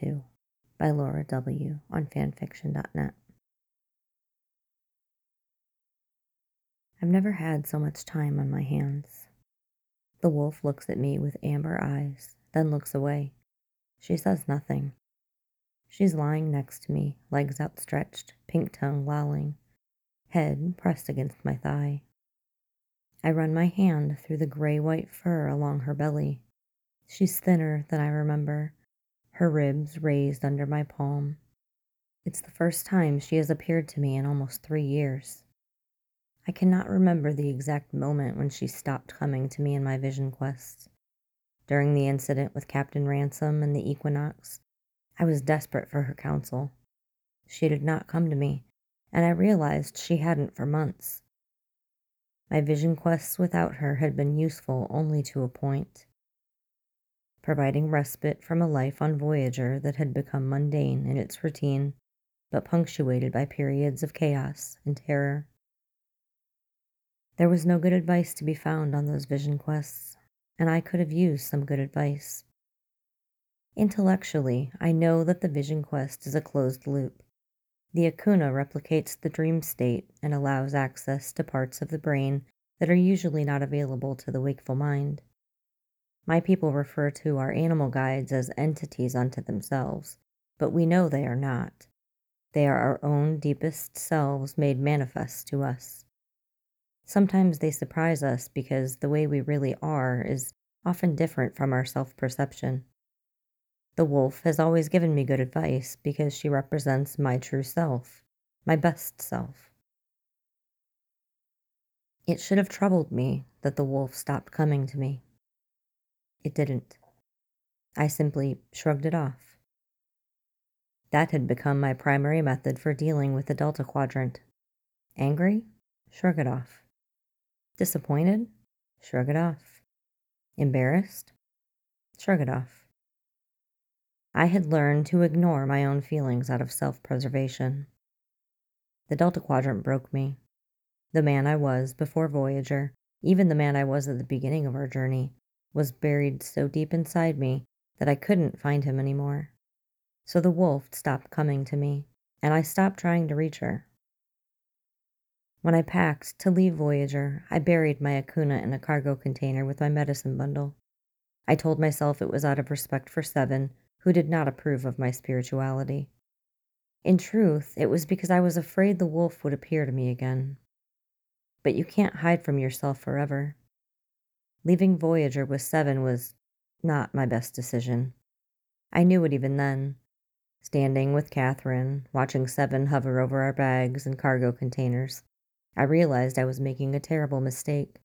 2 by Laura W. on fanfiction.net. I've never had so much time on my hands. The wolf looks at me with amber eyes, then looks away. She says nothing. She's lying next to me, legs outstretched, pink tongue lolling, head pressed against my thigh. I run my hand through the gray white fur along her belly. She's thinner than I remember, her ribs raised under my palm. It's the first time she has appeared to me in almost three years. I cannot remember the exact moment when she stopped coming to me in my vision quests. During the incident with Captain Ransom and the Equinox, I was desperate for her counsel. She did not come to me, and I realized she hadn't for months. My vision quests without her had been useful only to a point, providing respite from a life on Voyager that had become mundane in its routine, but punctuated by periods of chaos and terror. There was no good advice to be found on those vision quests, and I could have used some good advice. Intellectually, I know that the vision quest is a closed loop. The Akoonah replicates the dream state and allows access to parts of the brain that are usually not available to the wakeful mind. My people refer to our animal guides as entities unto themselves, but we know they are not. They are our own deepest selves made manifest to us. Sometimes they surprise us because the way we really are is often different from our self perception. The wolf has always given me good advice because she represents my true self, my best self. It should have troubled me that the wolf stopped coming to me. It didn't. I simply shrugged it off. That had become my primary method for dealing with the Delta Quadrant. Angry? Shrug it off. Disappointed? Shrug it off. Embarrassed? Shrug it off. I had learned to ignore my own feelings out of self preservation. The Delta Quadrant broke me. The man I was before Voyager, even the man I was at the beginning of our journey, was buried so deep inside me that I couldn't find him anymore. So the wolf stopped coming to me, and I stopped trying to reach her. When I packed to leave Voyager, I buried my Akoonah in a cargo container with my medicine bundle. I told myself it was out of respect for Seven, who did not approve of my spirituality. In truth, it was because I was afraid the wolf would appear to me again. But you can't hide from yourself forever. Leaving Voyager with Seven was not my best decision. I knew it even then. Standing with Kathryn, watching Seven hover over our bags and cargo containers, I realized I was making a terrible mistake.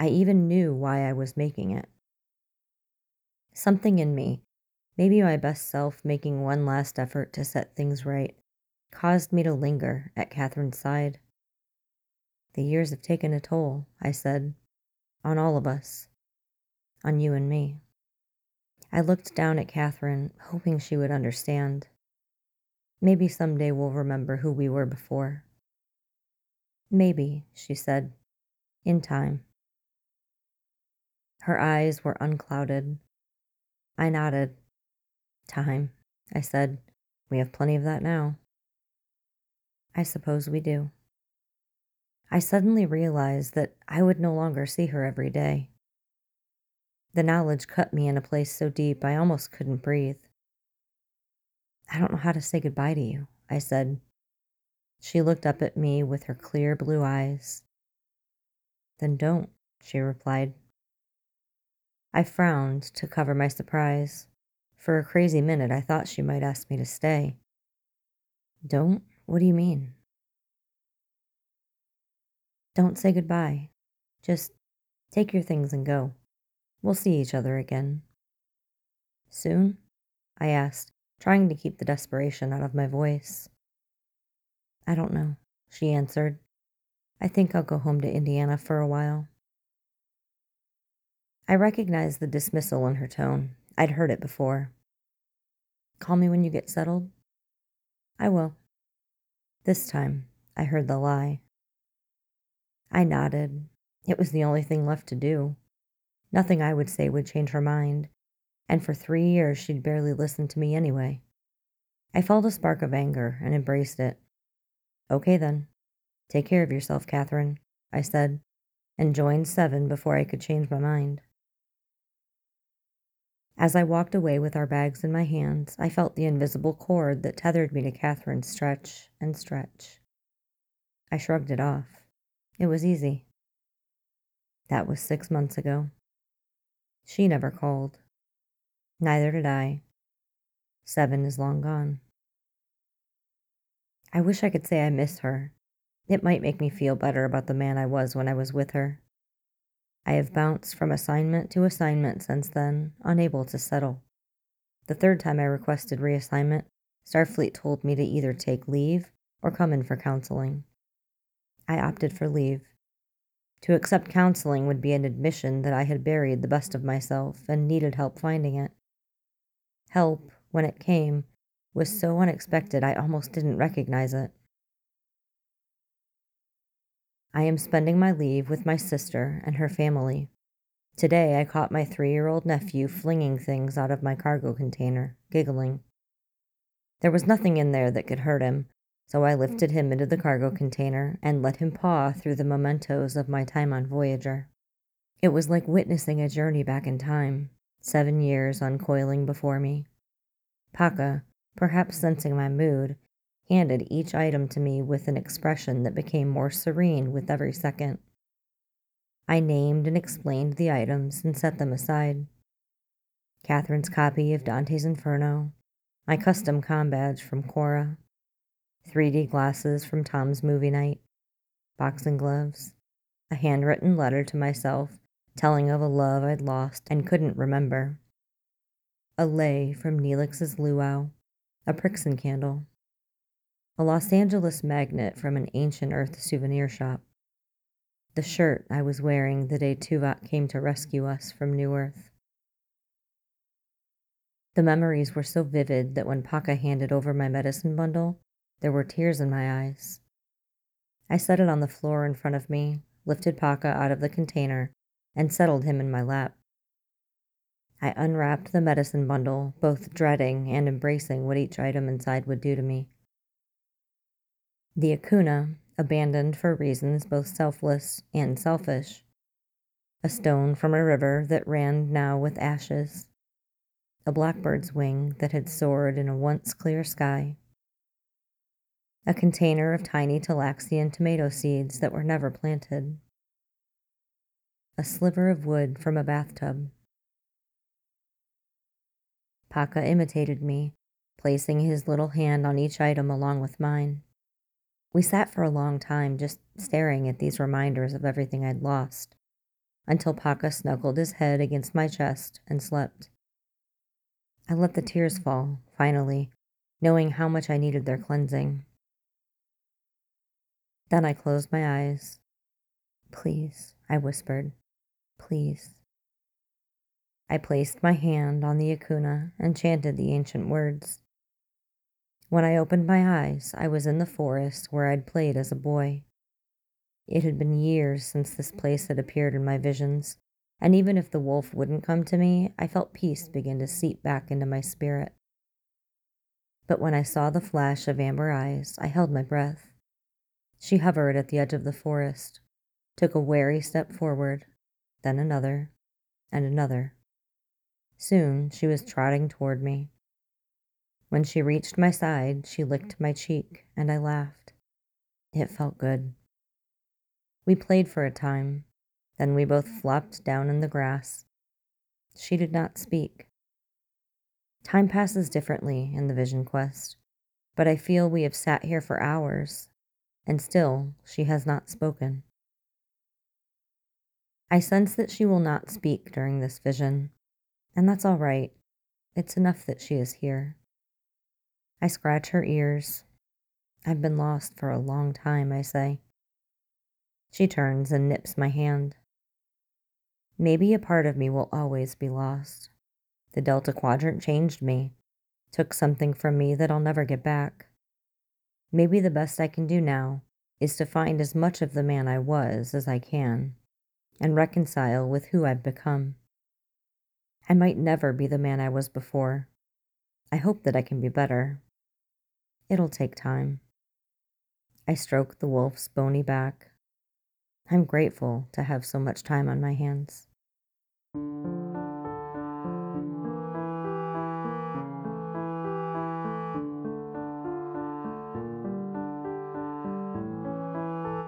I even knew why I was making it. Something in me, maybe my best self making one last effort to set things right, caused me to linger at Kathryn's side. The years have taken a toll, I said, on all of us, on you and me. I looked down at Kathryn, hoping she would understand. Maybe someday we'll remember who we were before. Maybe, she said, in time. Her eyes were unclouded. I nodded. Time, I said. We have plenty of that now. I suppose we do. I suddenly realized that I would no longer see her every day. The knowledge cut me in a place so deep I almost couldn't breathe. I don't know how to say goodbye to you, I said, she looked up at me with her clear blue eyes. Then don't, she replied. I frowned to cover my surprise. For a crazy minute, I thought she might ask me to stay. Don't? What do you mean? Don't say goodbye. Just take your things and go. We'll see each other again. Soon? I asked, trying to keep the desperation out of my voice. I don't know, she answered. I think I'll go home to Indiana for a while. I recognized the dismissal in her tone. I'd heard it before. Call me when you get settled? I will. This time, I heard the lie. I nodded. It was the only thing left to do. Nothing I would say would change her mind, and for three years she'd barely listened to me anyway. I felt a spark of anger and embraced it. Okay then. Take care of yourself, Kathryn, I said, and joined seven before I could change my mind. As I walked away with our bags in my hands, I felt the invisible cord that tethered me to Kathryn stretch and stretch. I shrugged it off. It was easy. That was six months ago. She never called. Neither did I. Seven is long gone. I wish I could say I miss her. It might make me feel better about the man I was when I was with her. I have bounced from assignment to assignment since then, unable to settle. The third time I requested reassignment, Starfleet told me to either take leave or come in for counseling. I opted for leave. To accept counseling would be an admission that I had buried the best of myself and needed help finding it. Help, when it came, was so unexpected I almost didn't recognize it. I am spending my leave with my sister and her family. Today I caught my three year old nephew flinging things out of my cargo container, giggling. There was nothing in there that could hurt him, so I lifted him into the mm-hmm. cargo container and let him paw through the mementos of my time on Voyager. It was like witnessing a journey back in time, seven years uncoiling before me. Paka, perhaps sensing my mood, handed each item to me with an expression that became more serene with every second. I named and explained the items and set them aside. Kathryn's copy of Dante's Inferno, my custom com badge from Cora, 3D glasses from Tom's movie night, boxing gloves, a handwritten letter to myself telling of a love I'd lost and couldn't remember, a lei from Neelix's luau, a Prixin candle, a Los Angeles magnet from an ancient Earth souvenir shop. The shirt I was wearing the day Tuvok came to rescue us from New Earth. The memories were so vivid that when Paka handed over my medicine bundle, there were tears in my eyes. I set it on the floor in front of me, lifted Paka out of the container, and settled him in my lap. I unwrapped the medicine bundle, both dreading and embracing what each item inside would do to me. The Akoonah, abandoned for reasons both selfless and selfish. A stone from a river that ran now with ashes. A blackbird's wing that had soared in a once clear sky. A container of tiny Talaxian tomato seeds that were never planted. A sliver of wood from a bathtub. Paka imitated me, placing his little hand on each item along with mine. We sat for a long time just staring at these reminders of everything I'd lost, until Paka snuggled his head against my chest and slept. I let the tears fall, finally, knowing how much I needed their cleansing. Then I closed my eyes. Please, I whispered. Please. I placed my hand on the Akoonah and chanted the ancient words. When I opened my eyes, I was in the forest where I'd played as a boy. It had been years since this place had appeared in my visions, and even if the wolf wouldn't come to me, I felt peace begin to seep back into my spirit. But when I saw the flash of amber eyes, I held my breath. She hovered at the edge of the forest, took a wary step forward, then another, and another. Soon she was trotting toward me. When she reached my side, she licked my cheek, and I laughed. It felt good. We played for a time, then we both flopped down in the grass. She did not speak. Time passes differently in the Vision Quest, but I feel we have sat here for hours, and still she has not spoken. I sense that she will not speak during this vision, and that's all right. It's enough that she is here. I scratch her ears. I've been lost for a long time, I say. She turns and nips my hand. Maybe a part of me will always be lost. The Delta Quadrant changed me, took something from me that I'll never get back. Maybe the best I can do now is to find as much of the man I was as I can and reconcile with who I've become. I might never be the man I was before. I hope that I can be better. It'll take time. I stroke the wolf's bony back. I'm grateful to have so much time on my hands.